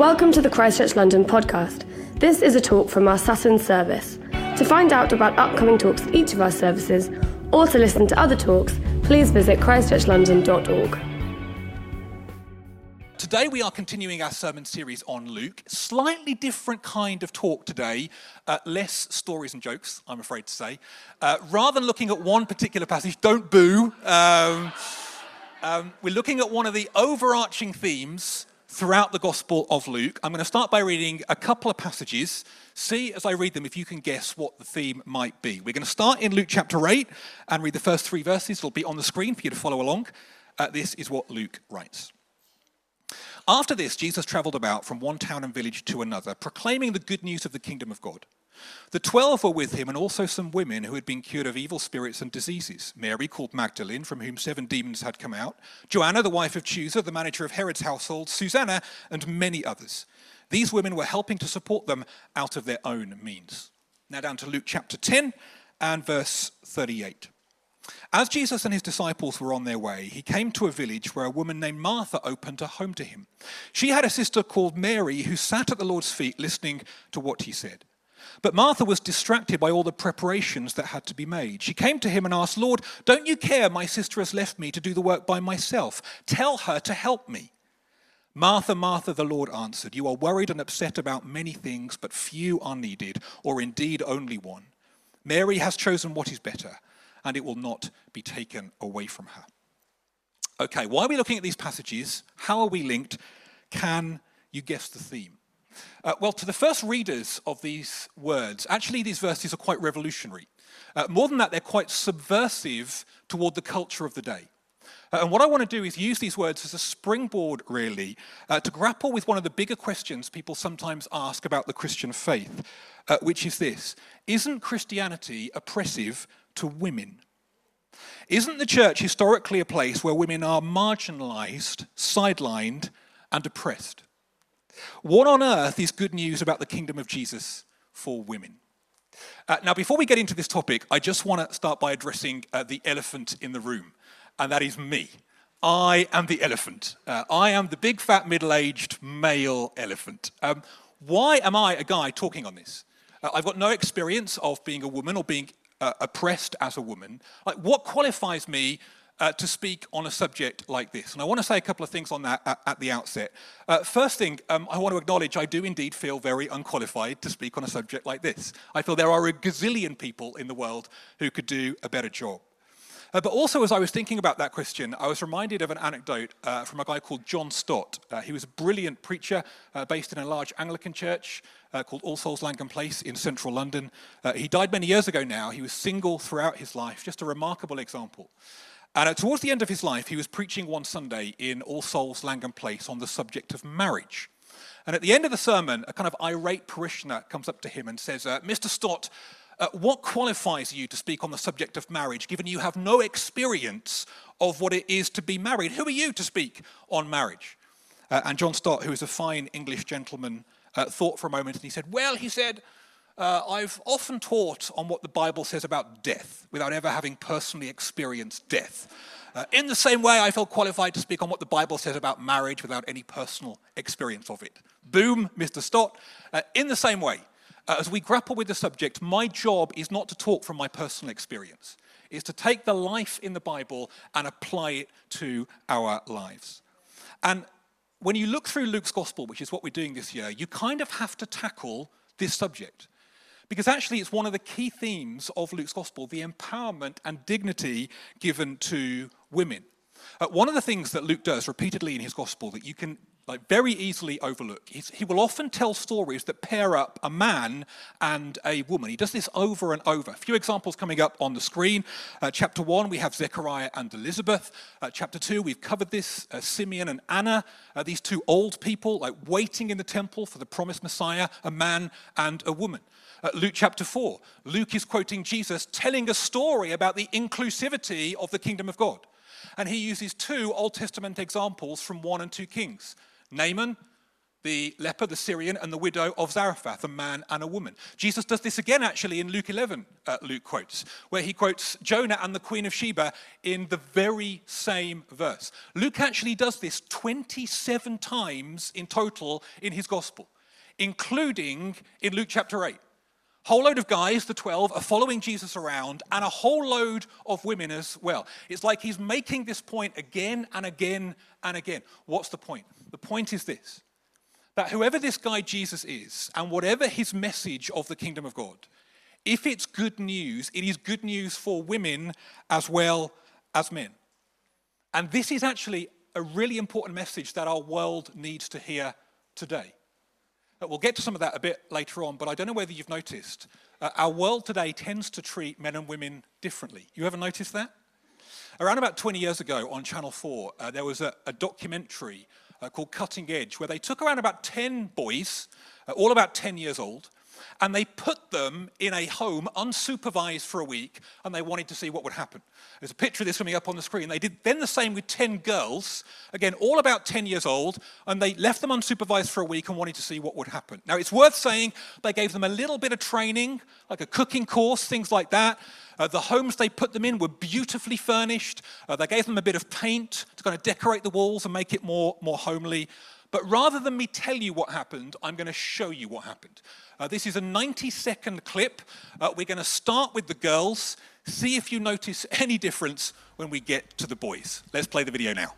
Welcome to the Christchurch London podcast. This is a talk from our Sutton service. To find out about upcoming talks at each of our services, or to listen to other talks, please visit christchurchlondon.org. Today we are continuing our sermon series on Luke. Slightly different kind of talk today, uh, less stories and jokes, I'm afraid to say. Uh, rather than looking at one particular passage, don't boo. Um, um, we're looking at one of the overarching themes throughout the Gospel of Luke. I'm going to start by reading a couple of passages. See as I read them if you can guess what the theme might be. We're going to start in Luke chapter 8 and read the first three verses. It'll be on the screen for you to follow along. Uh, this is what Luke writes. After this, Jesus traveled about from one town and village to another, proclaiming the good news of the kingdom of God. The twelve were with him, and also some women who had been cured of evil spirits and diseases Mary, called Magdalene, from whom seven demons had come out, Joanna, the wife of Chuza, the manager of Herod's household, Susanna, and many others. These women were helping to support them out of their own means. Now, down to Luke chapter 10 and verse 38. As Jesus and his disciples were on their way, he came to a village where a woman named Martha opened a home to him. She had a sister called Mary who sat at the Lord's feet listening to what he said. But Martha was distracted by all the preparations that had to be made. She came to him and asked, Lord, don't you care my sister has left me to do the work by myself? Tell her to help me. Martha, Martha, the Lord answered, You are worried and upset about many things, but few are needed, or indeed only one. Mary has chosen what is better, and it will not be taken away from her. Okay, why are we looking at these passages? How are we linked? Can you guess the theme? Uh, well, to the first readers of these words, actually, these verses are quite revolutionary. Uh, more than that, they're quite subversive toward the culture of the day. Uh, and what I want to do is use these words as a springboard, really, uh, to grapple with one of the bigger questions people sometimes ask about the Christian faith, uh, which is this Isn't Christianity oppressive to women? Isn't the church historically a place where women are marginalized, sidelined, and oppressed? What on earth is good news about the kingdom of Jesus for women? Uh, now, before we get into this topic, I just want to start by addressing uh, the elephant in the room, and that is me. I am the elephant. Uh, I am the big, fat, middle aged male elephant. Um, why am I a guy talking on this? Uh, I've got no experience of being a woman or being uh, oppressed as a woman. Like, what qualifies me uh, to speak on a subject like this. And I want to say a couple of things on that at, at the outset. Uh, first thing, um, I want to acknowledge I do indeed feel very unqualified to speak on a subject like this. I feel there are a gazillion people in the world who could do a better job. Uh, but also, as I was thinking about that question, I was reminded of an anecdote uh, from a guy called John Stott. Uh, he was a brilliant preacher uh, based in a large Anglican church called All Souls Langham Place in central London. He died many years ago now. He was single throughout his life, just a remarkable example. And towards the end of his life, he was preaching one Sunday in All Souls Langham Place on the subject of marriage. And at the end of the sermon, a kind of irate parishioner comes up to him and says, uh, Mr. Stott, uh, what qualifies you to speak on the subject of marriage, given you have no experience of what it is to be married? Who are you to speak on marriage? Uh, and John Stott, who is a fine English gentleman, uh, thought for a moment and he said, Well, he said, uh, I've often taught on what the Bible says about death without ever having personally experienced death. Uh, in the same way, I feel qualified to speak on what the Bible says about marriage without any personal experience of it. Boom, Mr. Stott. Uh, in the same way, uh, as we grapple with the subject, my job is not to talk from my personal experience, it's to take the life in the Bible and apply it to our lives. And when you look through Luke's gospel, which is what we're doing this year, you kind of have to tackle this subject. Because actually, it's one of the key themes of Luke's gospel the empowerment and dignity given to women. Uh, one of the things that Luke does repeatedly in his gospel that you can like very easily overlook. He's, he will often tell stories that pair up a man and a woman. He does this over and over. A few examples coming up on the screen. Uh, chapter one, we have Zechariah and Elizabeth. Uh, chapter two, we've covered this uh, Simeon and Anna, uh, these two old people, like waiting in the temple for the promised Messiah, a man and a woman. Uh, Luke chapter 4. Luke is quoting Jesus telling a story about the inclusivity of the kingdom of God. And he uses two Old Testament examples from 1 and 2 Kings Naaman, the leper, the Syrian, and the widow of Zarephath, a man and a woman. Jesus does this again, actually, in Luke 11, uh, Luke quotes, where he quotes Jonah and the Queen of Sheba in the very same verse. Luke actually does this 27 times in total in his gospel, including in Luke chapter 8. Whole load of guys, the 12, are following Jesus around, and a whole load of women as well. It's like he's making this point again and again and again. What's the point? The point is this that whoever this guy Jesus is, and whatever his message of the kingdom of God, if it's good news, it is good news for women as well as men. And this is actually a really important message that our world needs to hear today. We'll get to some of that a bit later on, but I don't know whether you've noticed. Uh, our world today tends to treat men and women differently. You ever noticed that? Around about 20 years ago on Channel 4, uh, there was a, a documentary uh, called Cutting Edge, where they took around about 10 boys, uh, all about 10 years old, and they put them in a home unsupervised for a week and they wanted to see what would happen. There's a picture of this coming up on the screen. They did then the same with 10 girls, again, all about 10 years old, and they left them unsupervised for a week and wanted to see what would happen. Now, it's worth saying they gave them a little bit of training, like a cooking course, things like that. Uh, the homes they put them in were beautifully furnished. Uh, they gave them a bit of paint to kind of decorate the walls and make it more, more homely. But rather than me tell you what happened, I'm going to show you what happened. Uh, this is a 90 second clip. Uh, we're going to start with the girls, see if you notice any difference when we get to the boys. Let's play the video now.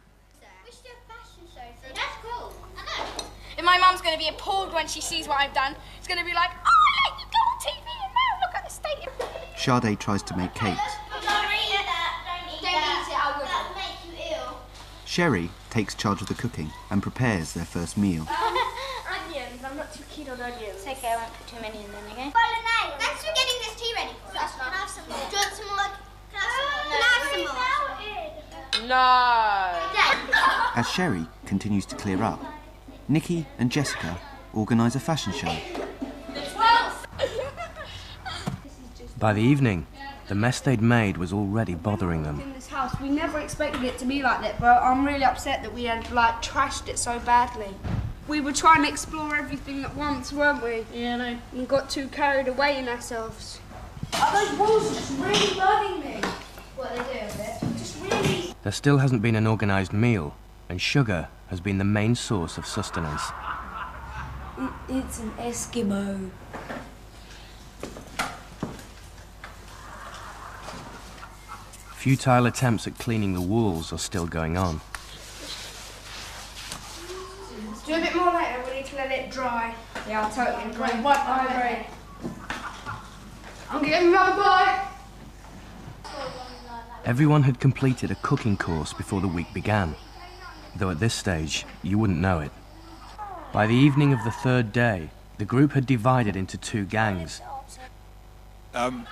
That's cool. I know. And my mum's going to be appalled when she sees what I've done. It's going to be like, oh, I let you go on TV and now look at the state of Sade tries to make cakes. Don't eat that. Don't eat that. I will. That'll make you ill. Sherry takes charge of the cooking and prepares their first meal. onions. I'm not too keen on onions. It's okay. I won't put too many in then, okay? Bolognese. Thanks for getting this tea ready for us. Can I have some more? Do you want some more? Can I have some more? Oh, no. As Sherry continues to clear up, Nikki and Jessica organise a fashion show. By the evening, the mess they'd made was already bothering them. In this house. We never expected it to be like that, but I'm really upset that we had like trashed it so badly. We were trying to explore everything at once, weren't we? Yeah, no. And got too carried away in ourselves. Oh, those walls just really bugging me. What are they doing with it? Just really. There still hasn't been an organised meal, and sugar has been the main source of sustenance. It's an Eskimo. Futile attempts at cleaning the walls are still going on. Do a bit more later. We need to let it dry. Yeah, I'll totally agree. What? I agree. I'm getting another bite. Everyone had completed a cooking course before the week began, though at this stage you wouldn't know it. By the evening of the third day, the group had divided into two gangs. Um,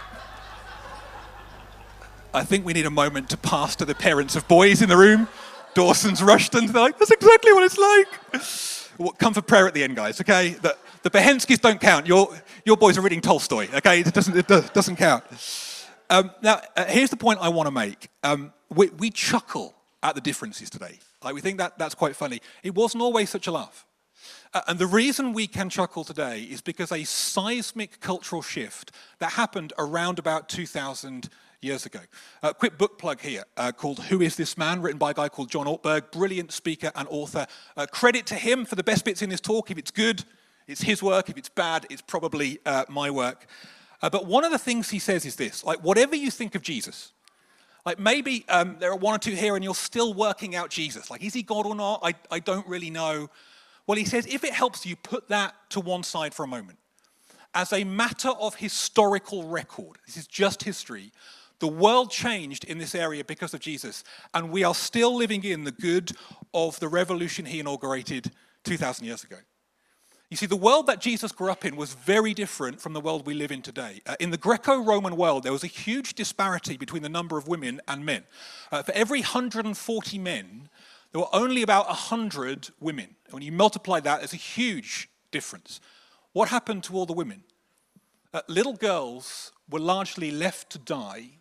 I think we need a moment to pass to the parents of boys in the room. Dawson's rushed and they're like, that's exactly what it's like. Come for prayer at the end, guys, okay? The, the Behenskis don't count. Your, your boys are reading Tolstoy, okay? It doesn't, it do- doesn't count. Um, now, uh, here's the point I want to make. Um, we, we chuckle at the differences today. Like, we think that that's quite funny. It wasn't always such a laugh. Uh, and the reason we can chuckle today is because a seismic cultural shift that happened around about 2000 years ago. A quick book plug here uh, called Who is This Man, written by a guy called John Ortberg, brilliant speaker and author. Uh, credit to him for the best bits in this talk. If it's good, it's his work. If it's bad, it's probably uh, my work. Uh, but one of the things he says is this like, whatever you think of Jesus, like maybe um, there are one or two here and you're still working out Jesus. Like, is he God or not? I, I don't really know. Well, he says, if it helps you, put that to one side for a moment. As a matter of historical record, this is just history, the world changed in this area because of Jesus, and we are still living in the good of the revolution he inaugurated 2,000 years ago. You see, the world that Jesus grew up in was very different from the world we live in today. Uh, in the Greco Roman world, there was a huge disparity between the number of women and men. Uh, for every 140 men, there were only about 100 women. And when you multiply that, there's a huge difference. What happened to all the women? Uh, little girls were largely left to die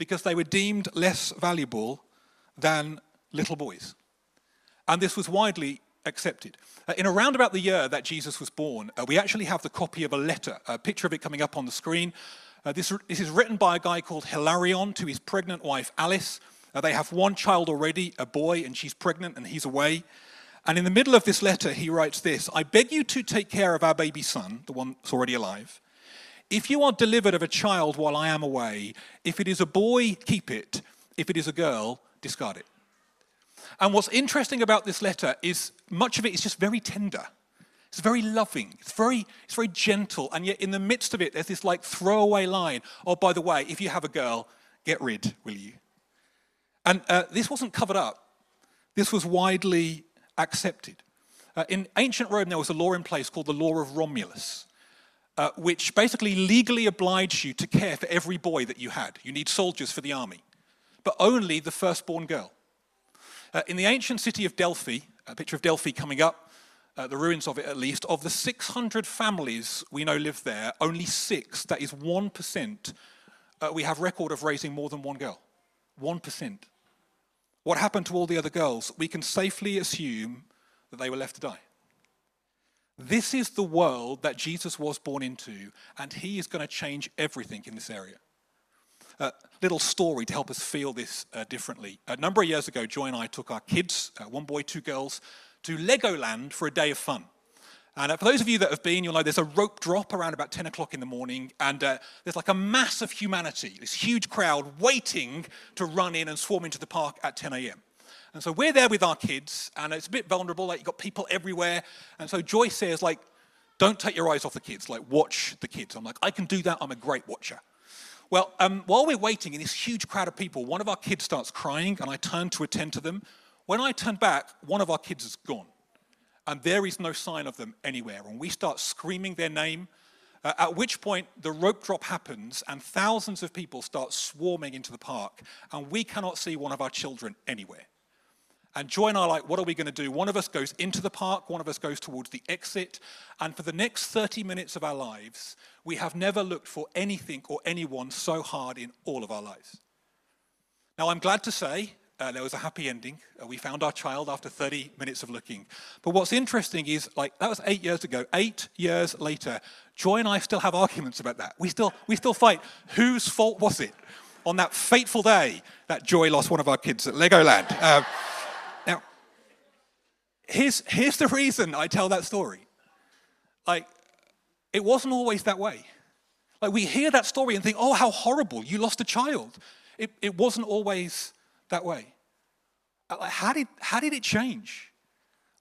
because they were deemed less valuable than little boys. And this was widely accepted. Uh, in around about the year that Jesus was born, uh, we actually have the copy of a letter, a picture of it coming up on the screen. Uh, this, this, is written by a guy called Hilarion to his pregnant wife Alice. Uh, they have one child already, a boy, and she's pregnant and he's away. And in the middle of this letter, he writes this I beg you to take care of our baby son, the one that's already alive. If you are delivered of a child while I am away, if it is a boy, keep it. If it is a girl, discard it. And what's interesting about this letter is much of it is just very tender. It's very loving. It's very, it's very gentle. And yet, in the midst of it, there's this like throwaway line. Oh, by the way, if you have a girl, get rid, will you? And uh, this wasn't covered up. This was widely accepted. Uh, in ancient Rome, there was a law in place called the Law of Romulus, uh, which basically legally obliged you to care for every boy that you had. You need soldiers for the army, but only the firstborn girl. Uh, in the ancient city of Delphi, a picture of Delphi coming up, uh, the ruins of it at least, of the 600 families we know live there, only six, that is 1%, uh, we have record of raising more than one girl. 1%. What happened to all the other girls? We can safely assume that they were left to die. This is the world that Jesus was born into, and he is going to change everything in this area. A little story to help us feel this uh, differently. A number of years ago, Joy and I took our kids, uh, one boy, two girls, to Legoland for a day of fun. And uh, for those of you that have been, you'll know there's a rope drop around about 10 o'clock in the morning, and uh, there's like a mass of humanity, this huge crowd waiting to run in and swarm into the park at 10 a.m. And so we're there with our kids, and it's a bit vulnerable, like you've got people everywhere. And so Joy says, like, don't take your eyes off the kids, like, watch the kids. I'm like, I can do that, I'm a great watcher. Well, um, while we're waiting in this huge crowd of people, one of our kids starts crying, and I turn to attend to them. When I turn back, one of our kids is gone and there is no sign of them anywhere. And we start screaming their name, uh, at which point the rope drop happens and thousands of people start swarming into the park, and we cannot see one of our children anywhere. And Joy and I are like, what are we going to do? One of us goes into the park, one of us goes towards the exit, and for the next 30 minutes of our lives, we have never looked for anything or anyone so hard in all of our lives. Now, I'm glad to say uh, there was a happy ending. Uh, we found our child after 30 minutes of looking. But what's interesting is, like, that was eight years ago. Eight years later, Joy and I still have arguments about that. We still, we still fight. Whose fault was it on that fateful day that Joy lost one of our kids at Legoland? Uh, here's, here's the reason I tell that story. Like, it wasn't always that way. Like, we hear that story and think, oh, how horrible, you lost a child. It, it wasn't always that way? Uh, how did, how did it change?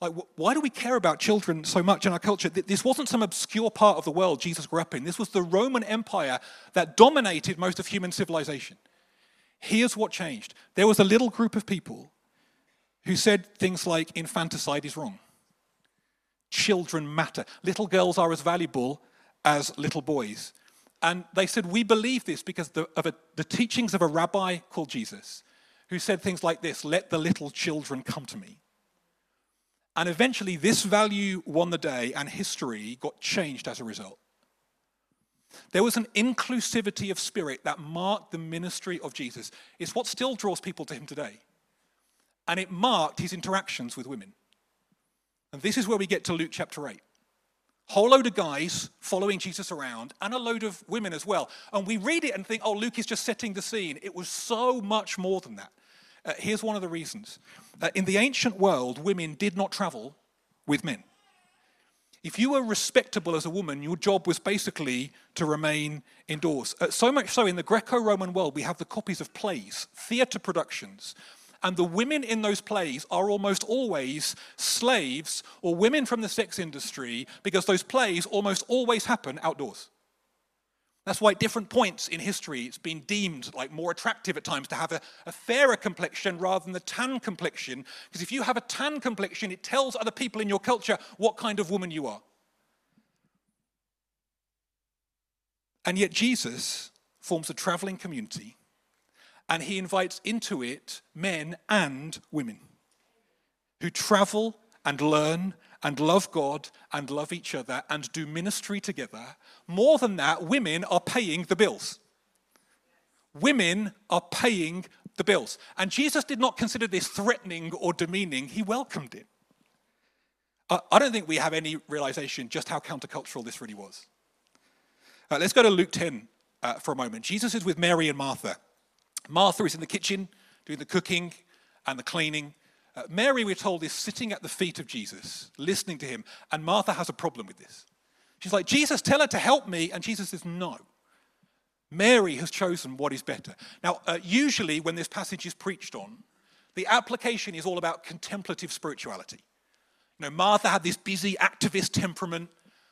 Like, why do we care about children so much in our culture? This wasn't some obscure part of the world Jesus grew up in. This was the Roman Empire that dominated most of human civilization. Here's what changed there was a little group of people who said things like infanticide is wrong, children matter, little girls are as valuable as little boys. And they said, We believe this because of a, the teachings of a rabbi called Jesus who said things like this Let the little children come to me. And eventually, this value won the day, and history got changed as a result. There was an inclusivity of spirit that marked the ministry of Jesus. It's what still draws people to him today. And it marked his interactions with women. And this is where we get to Luke chapter 8. Whole load of guys following Jesus around, and a load of women as well. And we read it and think, oh, Luke is just setting the scene. It was so much more than that. Uh, here's one of the reasons. Uh, in the ancient world, women did not travel with men. If you were respectable as a woman, your job was basically to remain indoors. Uh, so much so, in the Greco Roman world, we have the copies of plays, theatre productions, and the women in those plays are almost always slaves or women from the sex industry because those plays almost always happen outdoors. That's why at different points in history it's been deemed like more attractive at times to have a, a fairer complexion rather than the tan complexion. Because if you have a tan complexion, it tells other people in your culture what kind of woman you are. And yet Jesus forms a traveling community and he invites into it men and women who travel and learn and love God and love each other and do ministry together. More than that, women are paying the bills. Women are paying the bills. And Jesus did not consider this threatening or demeaning, he welcomed it. I, don't think we have any realization just how countercultural this really was. Uh, let's go to Luke 10 uh, for a moment. Jesus is with Mary and Martha. Martha is in the kitchen doing the cooking and the cleaning. Uh, Mary, we're told, is sitting at the feet of Jesus, listening to him, and Martha has a problem with this. She's like, Jesus, tell her to help me. And Jesus says, No. Mary has chosen what is better. Now, uh, usually when this passage is preached on, the application is all about contemplative spirituality. You know, Martha had this busy activist temperament,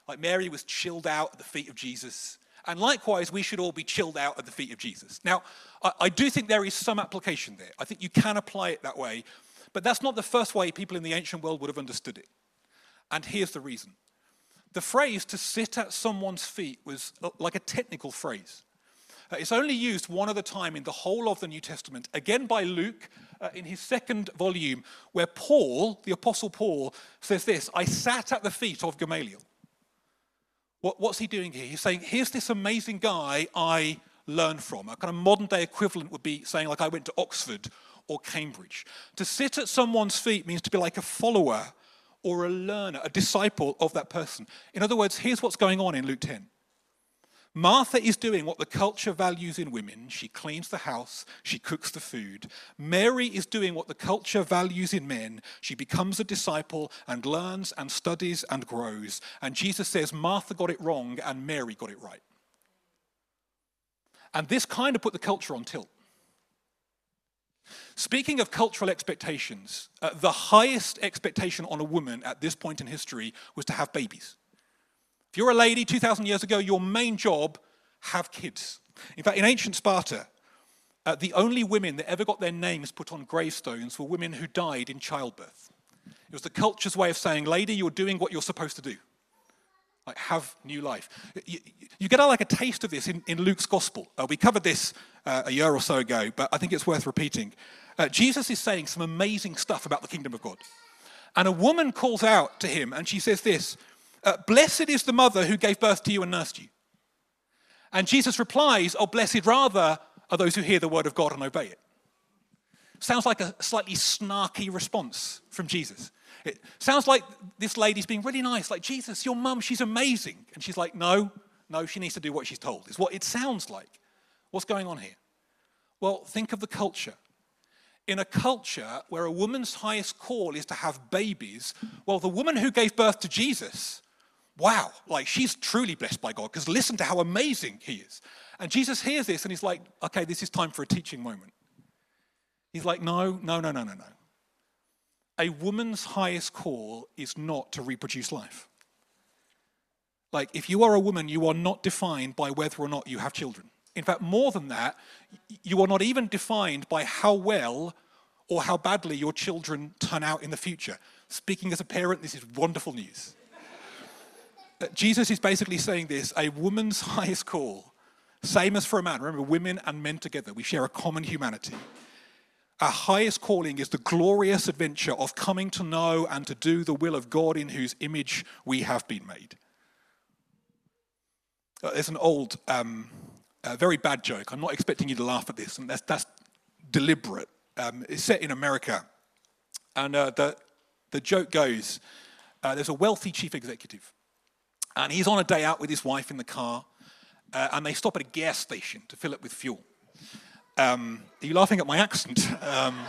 like Mary was chilled out at the feet of Jesus. And likewise, we should all be chilled out at the feet of Jesus. Now, I, I do think there is some application there. I think you can apply it that way, but that's not the first way people in the ancient world would have understood it. And here's the reason the phrase to sit at someone's feet was like a technical phrase. Uh, it's only used one other time in the whole of the New Testament, again by Luke uh, in his second volume, where Paul, the Apostle Paul, says this I sat at the feet of Gamaliel. What, what's he doing here? He's saying, Here's this amazing guy I learned from. A kind of modern day equivalent would be saying, like, I went to Oxford or Cambridge. To sit at someone's feet means to be like a follower or a learner, a disciple of that person. In other words, here's what's going on in Luke 10. Martha is doing what the culture values in women. She cleans the house, she cooks the food. Mary is doing what the culture values in men. She becomes a disciple and learns and studies and grows. And Jesus says Martha got it wrong and Mary got it right. And this kind of put the culture on tilt. Speaking of cultural expectations, uh, the highest expectation on a woman at this point in history was to have babies. You're a lady 2,000 years ago, your main job, have kids. In fact, in ancient Sparta, uh, the only women that ever got their names put on gravestones were women who died in childbirth. It was the culture's way of saying, lady, you're doing what you're supposed to do. Like, have new life. You, you get a, like a taste of this in, in Luke's gospel. Uh, we covered this uh, a year or so ago, but I think it's worth repeating. Uh, Jesus is saying some amazing stuff about the kingdom of God. And a woman calls out to him and she says this uh, Blessed is the mother who gave birth to you and nursed you. And Jesus replies, Oh, blessed rather are those who hear the word of God and obey it. Sounds like a slightly snarky response from Jesus. It sounds like this lady's being really nice, like, Jesus, your mum, she's amazing. And she's like, No, no, she needs to do what she's told, is what it sounds like. What's going on here? Well, think of the culture. In a culture where a woman's highest call is to have babies, well, the woman who gave birth to Jesus, wow, like she's truly blessed by God because listen to how amazing he is. And Jesus hears this and he's like, okay, this is time for a teaching moment. He's like, no, no, no, no, no, no. A woman's highest call is not to reproduce life. Like, if you are a woman, you are not defined by whether or not you have children. In fact, more than that, you are not even defined by how well or how badly your children turn out in the future. Speaking as a parent, this is wonderful news. Jesus is basically saying this a woman's highest call, same as for a man. Remember, women and men together, we share a common humanity. Our highest calling is the glorious adventure of coming to know and to do the will of God in whose image we have been made. Uh, there's an old, um, uh, very bad joke. I'm not expecting you to laugh at this, and that's, that's deliberate. Um, it's set in America. And uh, the, the joke goes uh, there's a wealthy chief executive, and he's on a day out with his wife in the car, uh, and they stop at a gas station to fill it with fuel. Um, are you laughing at my accent? Um,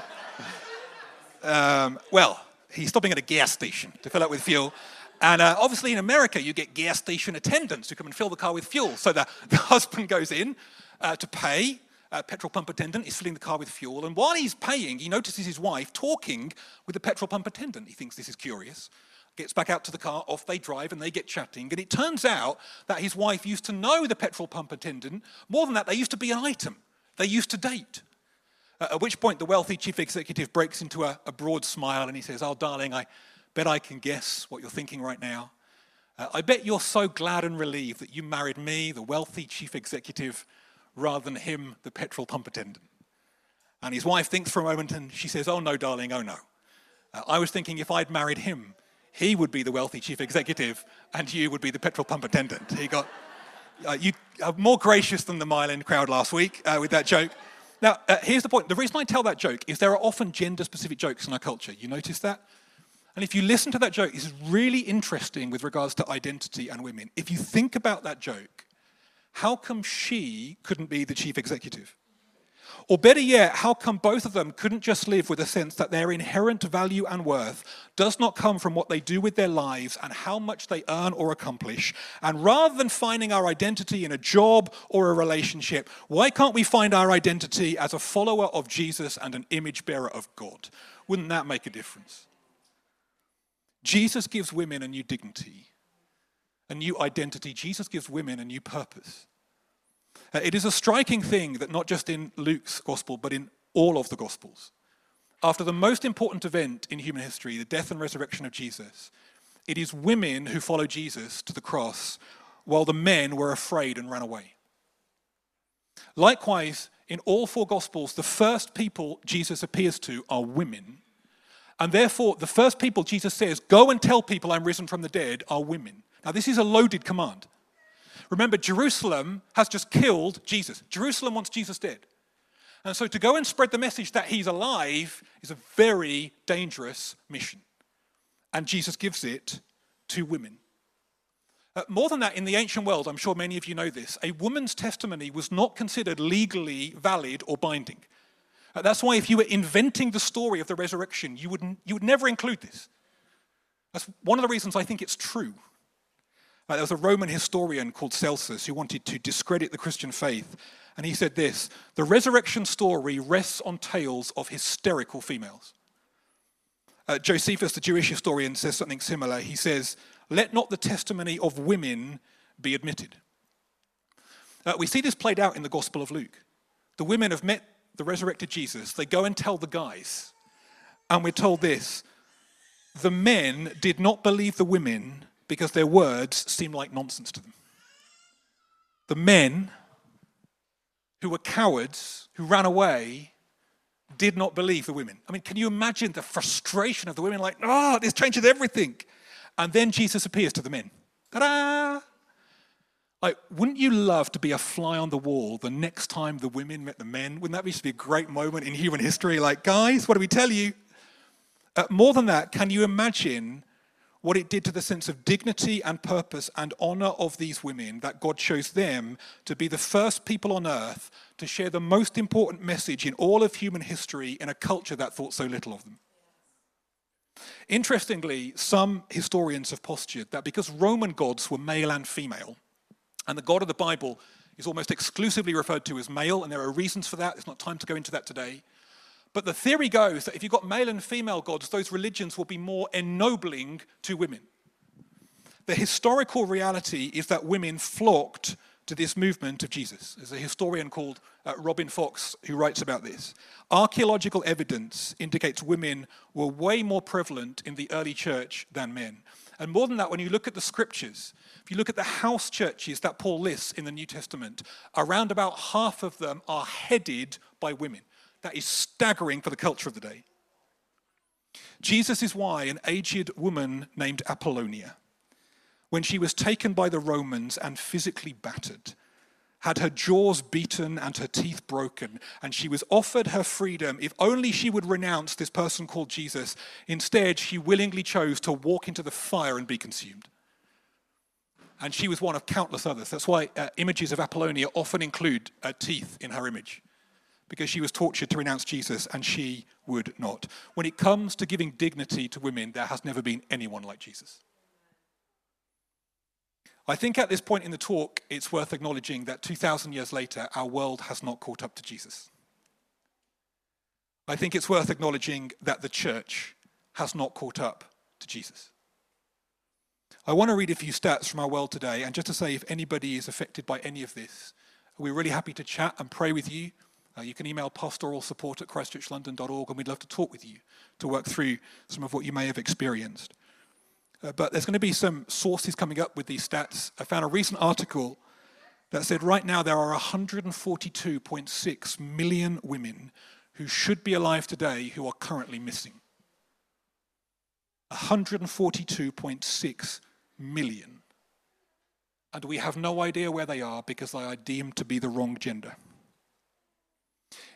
um, well, he's stopping at a gas station to fill it with fuel. And uh, obviously, in America, you get gas station attendants who come and fill the car with fuel. So the, the husband goes in uh, to pay. Uh, petrol pump attendant is filling the car with fuel. And while he's paying, he notices his wife talking with the petrol pump attendant. He thinks this is curious. Gets back out to the car, off they drive, and they get chatting. And it turns out that his wife used to know the petrol pump attendant. More than that, they used to be an item, they used to date. Uh, at which point, the wealthy chief executive breaks into a, a broad smile and he says, Oh, darling, I bet I can guess what you're thinking right now. Uh, I bet you're so glad and relieved that you married me, the wealthy chief executive, rather than him, the petrol pump attendant. And his wife thinks for a moment and she says, Oh, no, darling, oh, no. Uh, I was thinking if I'd married him, he would be the wealthy chief executive and you would be the petrol pump attendant. He got, uh, you are more gracious than the Mile End crowd last week uh, with that joke. Now, uh, here's the point. The reason I tell that joke is there are often gender specific jokes in our culture. You notice that? And if you listen to that joke, it's really interesting with regards to identity and women. If you think about that joke, how come she couldn't be the chief executive? Or better yet, how come both of them couldn't just live with a sense that their inherent value and worth does not come from what they do with their lives and how much they earn or accomplish? And rather than finding our identity in a job or a relationship, why can't we find our identity as a follower of Jesus and an image bearer of God? Wouldn't that make a difference? Jesus gives women a new dignity, a new identity. Jesus gives women a new purpose. Uh, it is a striking thing that not just in Luke's gospel, but in all of the gospels, after the most important event in human history, the death and resurrection of Jesus, it is women who follow Jesus to the cross while the men were afraid and ran away. Likewise, in all four gospels, the first people Jesus appears to are women. And therefore, the first people Jesus says, Go and tell people I'm risen from the dead, are women. Now, this is a loaded command. Remember, Jerusalem has just killed Jesus. Jerusalem wants Jesus dead. And so to go and spread the message that he's alive is a very dangerous mission. And Jesus gives it to women. Uh, more than that, in the ancient world, I'm sure many of you know this, a woman's testimony was not considered legally valid or binding. Uh, that's why if you were inventing the story of the resurrection, you would, you would never include this. That's one of the reasons I think it's true. Uh, there was a Roman historian called Celsus who wanted to discredit the Christian faith. And he said this The resurrection story rests on tales of hysterical females. Uh, Josephus, the Jewish historian, says something similar. He says, Let not the testimony of women be admitted. Uh, we see this played out in the Gospel of Luke. The women have met the resurrected Jesus, they go and tell the guys. And we're told this the men did not believe the women because their words seemed like nonsense to them. The men who were cowards, who ran away, did not believe the women. I mean, can you imagine the frustration of the women like, oh, this changes everything? And then Jesus appears to the men. Ta da! Like, wouldn't you love to be a fly on the wall the next time the women met the men? Wouldn't that be, a great moment in human history? Like, guys, what do we tell you? Uh, more than that, can you imagine what it did to the sense of dignity and purpose and honor of these women that God chose them to be the first people on earth to share the most important message in all of human history in a culture that thought so little of them. Interestingly, some historians have postured that because Roman gods were male and female, and the God of the Bible is almost exclusively referred to as male, and there are reasons for that, it's not time to go into that today. But the theory goes that if you've got male and female gods, those religions will be more ennobling to women. The historical reality is that women flocked to this movement of Jesus. There's a historian called uh, Robin Fox who writes about this. Archaeological evidence indicates women were way more prevalent in the early church than men. And more than that, when you look at the scriptures, if you look at the house churches that Paul lists in the New Testament, around about half of them are headed by women. That is staggering for the culture of the day. Jesus is why an aged woman named Apollonia, when she was taken by the Romans and physically battered, had her jaws beaten and her teeth broken, and she was offered her freedom if only she would renounce this person called Jesus. Instead, she willingly chose to walk into the fire and be consumed. And she was one of countless others. That's why uh, images of Apollonia often include uh, teeth in her image because she was tortured to renounce Jesus and she would not. When it comes to giving dignity to women, there has never been anyone like Jesus. I think at this point in the talk, it's worth acknowledging that 2,000 years later, our world has not caught up to Jesus. I think it's worth acknowledging that the church has not caught up to Jesus. I want to read a few stats from our world today, and just to say if anybody is affected by any of this, we're really happy to chat and pray with you. Uh, you can email pastoral support at christchurchlondon.org, and we'd love to talk with you to work through some of what you may have experienced. Uh, but there's going to be some sources coming up with these stats. I found a recent article that said right now there are 142.6 million women who should be alive today who are currently missing. 142.6 million. And we have no idea where they are because they are deemed to be the wrong gender.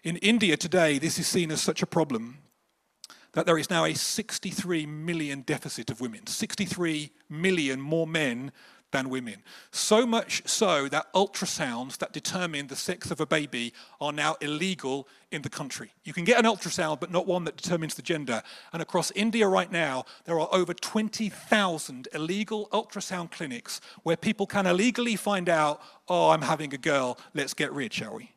In India today, this is seen as such a problem that there is now a 63 million deficit of women, 63 million more men than women. So much so that ultrasounds that determine the sex of a baby are now illegal in the country. You can get an ultrasound, but not one that determines the gender. And across India right now, there are over 20,000 illegal ultrasound clinics where people can illegally find out, oh, I'm having a girl, let's get rid, shall we?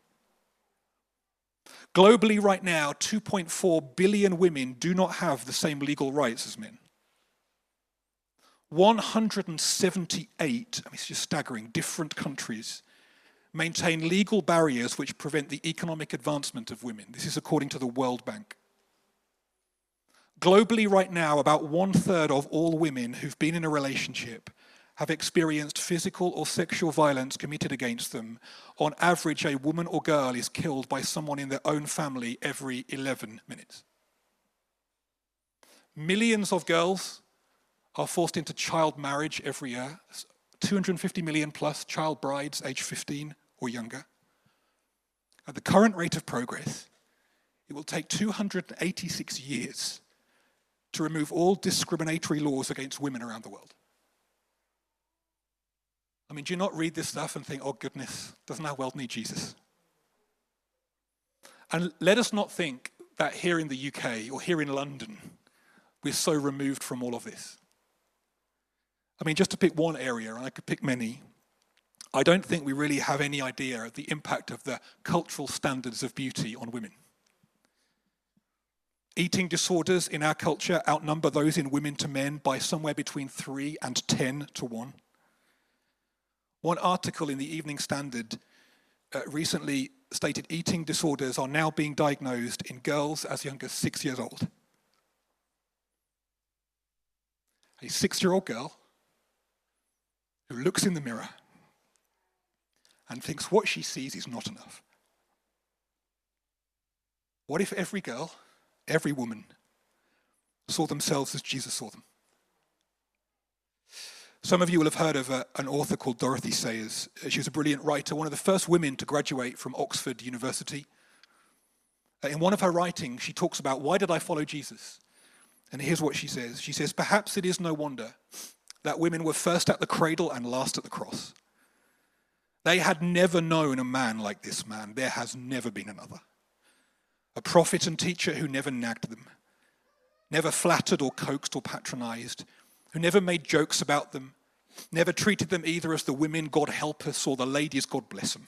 Globally, right now, 2.4 billion women do not have the same legal rights as men. 178, I mean, it's just staggering, different countries maintain legal barriers which prevent the economic advancement of women. This is according to the World Bank. Globally, right now, about one third of all women who've been in a relationship have experienced physical or sexual violence committed against them. On average, a woman or girl is killed by someone in their own family every 11 minutes. Millions of girls are forced into child marriage every year. 250 million plus child brides aged 15 or younger. At the current rate of progress, it will take 286 years to remove all discriminatory laws against women around the world. I mean, do you not read this stuff and think, oh goodness, doesn't our world need Jesus? And let us not think that here in the UK or here in London, we're so removed from all of this. I mean, just to pick one area, and I could pick many, I don't think we really have any idea of the impact of the cultural standards of beauty on women. Eating disorders in our culture outnumber those in women to men by somewhere between 3 and 10 to 1. One article in the Evening Standard uh, recently stated eating disorders are now being diagnosed in girls as young as six years old. A six year old girl who looks in the mirror and thinks what she sees is not enough. What if every girl, every woman, saw themselves as Jesus saw them? Some of you will have heard of a, uh, an author called Dorothy Sayers. Uh, she was a brilliant writer, one of the first women to graduate from Oxford University. Uh, in one of her writings, she talks about why did I follow Jesus? And here's what she says She says, Perhaps it is no wonder that women were first at the cradle and last at the cross. They had never known a man like this man. There has never been another. A prophet and teacher who never nagged them, never flattered or coaxed or patronized, who never made jokes about them, never treated them either as the women, God help us, or the ladies, God bless them,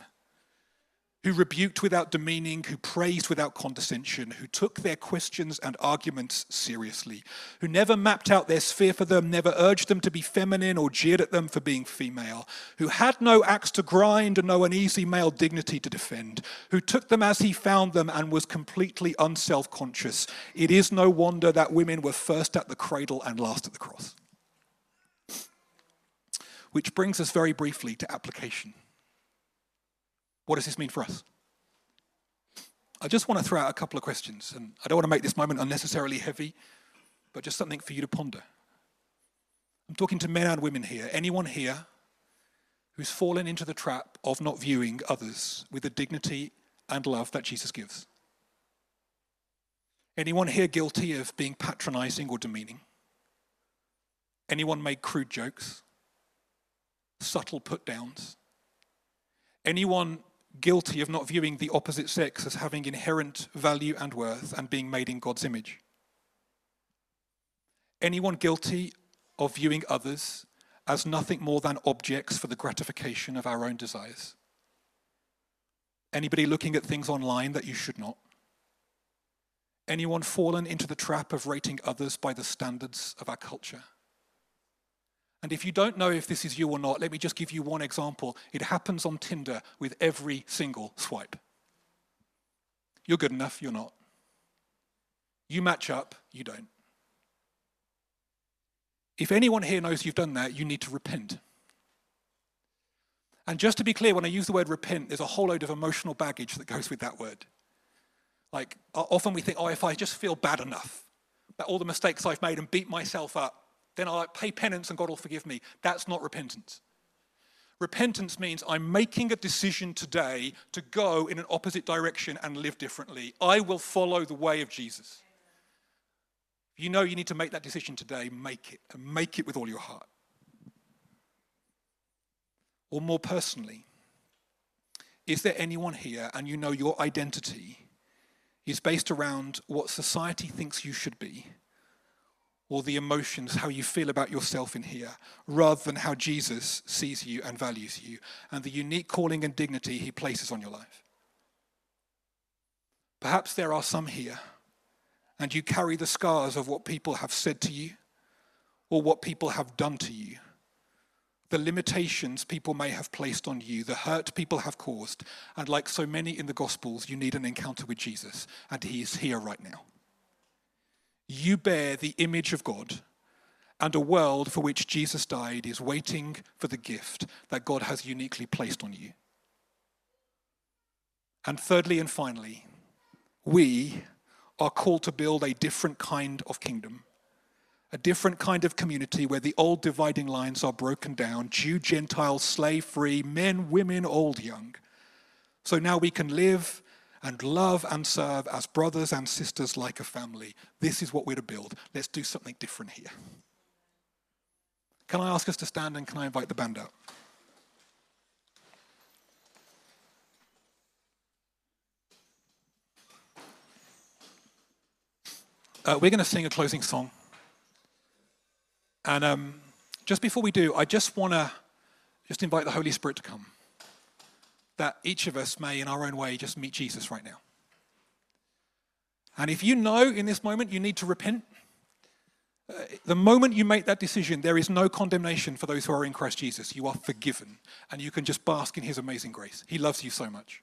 who rebuked without demeaning, who praised without condescension, who took their questions and arguments seriously, who never mapped out their sphere for them, never urged them to be feminine or jeered at them for being female, who had no axe to grind and no uneasy male dignity to defend, who took them as he found them and was completely unself conscious. It is no wonder that women were first at the cradle and last at the cross. Which brings us very briefly to application. What does this mean for us? I just want to throw out a couple of questions, and I don't want to make this moment unnecessarily heavy, but just something for you to ponder. I'm talking to men and women here. Anyone here who's fallen into the trap of not viewing others with the dignity and love that Jesus gives? Anyone here guilty of being patronizing or demeaning? Anyone made crude jokes? Subtle put downs. Anyone guilty of not viewing the opposite sex as having inherent value and worth and being made in God's image. Anyone guilty of viewing others as nothing more than objects for the gratification of our own desires. Anybody looking at things online that you should not. Anyone fallen into the trap of rating others by the standards of our culture. And if you don't know if this is you or not, let me just give you one example. It happens on Tinder with every single swipe. You're good enough, you're not. You match up, you don't. If anyone here knows you've done that, you need to repent. And just to be clear, when I use the word repent, there's a whole load of emotional baggage that goes with that word. Like, often we think, oh, if I just feel bad enough, that all the mistakes I've made and beat myself up, then I'll pay penance and God will forgive me. That's not repentance. Repentance means I'm making a decision today to go in an opposite direction and live differently. I will follow the way of Jesus. You know you need to make that decision today, make it, and make it with all your heart. Or more personally, is there anyone here and you know your identity is based around what society thinks you should be? Or the emotions, how you feel about yourself in here, rather than how Jesus sees you and values you and the unique calling and dignity he places on your life. Perhaps there are some here, and you carry the scars of what people have said to you or what people have done to you, the limitations people may have placed on you, the hurt people have caused, and like so many in the Gospels, you need an encounter with Jesus, and he is here right now you bear the image of God, and a world for which Jesus died is waiting for the gift that God has uniquely placed on you. And thirdly and finally, we are called to build a different kind of kingdom, a different kind of community where the old dividing lines are broken down Jew, Gentile, slave free, men, women, old, young. So now we can live and love and serve as brothers and sisters like a family. This is what we're to build. Let's do something different here. Can I ask us to stand and can I invite the band out? Uh, we're going to sing a closing song. And um, just before we do, I just want to just invite the Holy Spirit to come that each of us may, in our own way, just meet Jesus right now. And if you know in this moment you need to repent, uh, the moment you make that decision, there is no condemnation for those who are in Christ Jesus. You are forgiven, and you can just bask in His amazing grace. He loves you so much.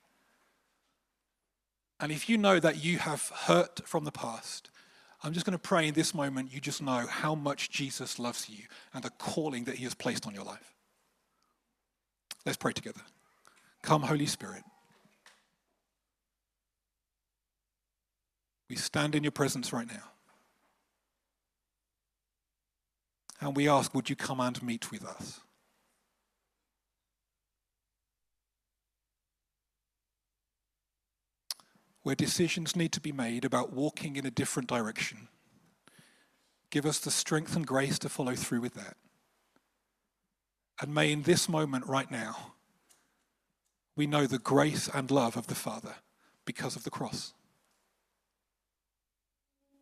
And if you know that you have hurt from the past, I'm just going to pray in this moment you just know how much Jesus loves you and the calling that He has placed on your life. Let's pray together. Come, Holy Spirit. We stand in your presence right now. And we ask, would you come and meet with us? Where decisions need to be made about walking in a different direction, give us the strength and grace to follow through with that. And may in this moment right now, we know the grace and love of the Father because of the cross.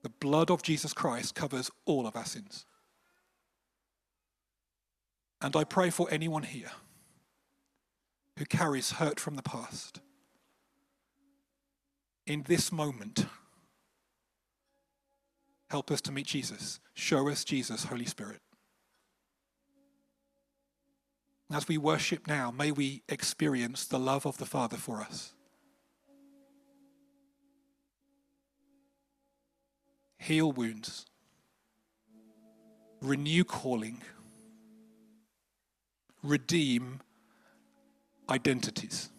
The blood of Jesus Christ covers all of our sins. And I pray for anyone here who carries hurt from the past. In this moment, help us to meet Jesus. Show us Jesus, Holy Spirit. As we worship now, may we experience the love of the Father for us. Heal wounds, renew calling, redeem identities.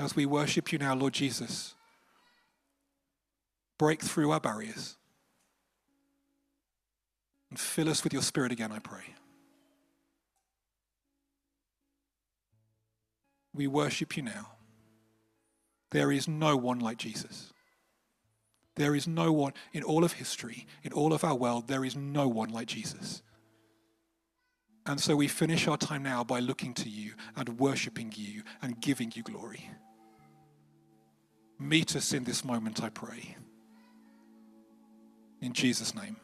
As we worship you now, Lord Jesus break through our barriers and fill us with your spirit again, I pray. We worship you now. There is no one like Jesus. There is no one in all of history, in all of our world, there is no one like Jesus. And so we finish our time now by looking to you and worshiping you and giving you glory. Meet us in this moment, I pray. In Jesus' name.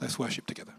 Let's worship together.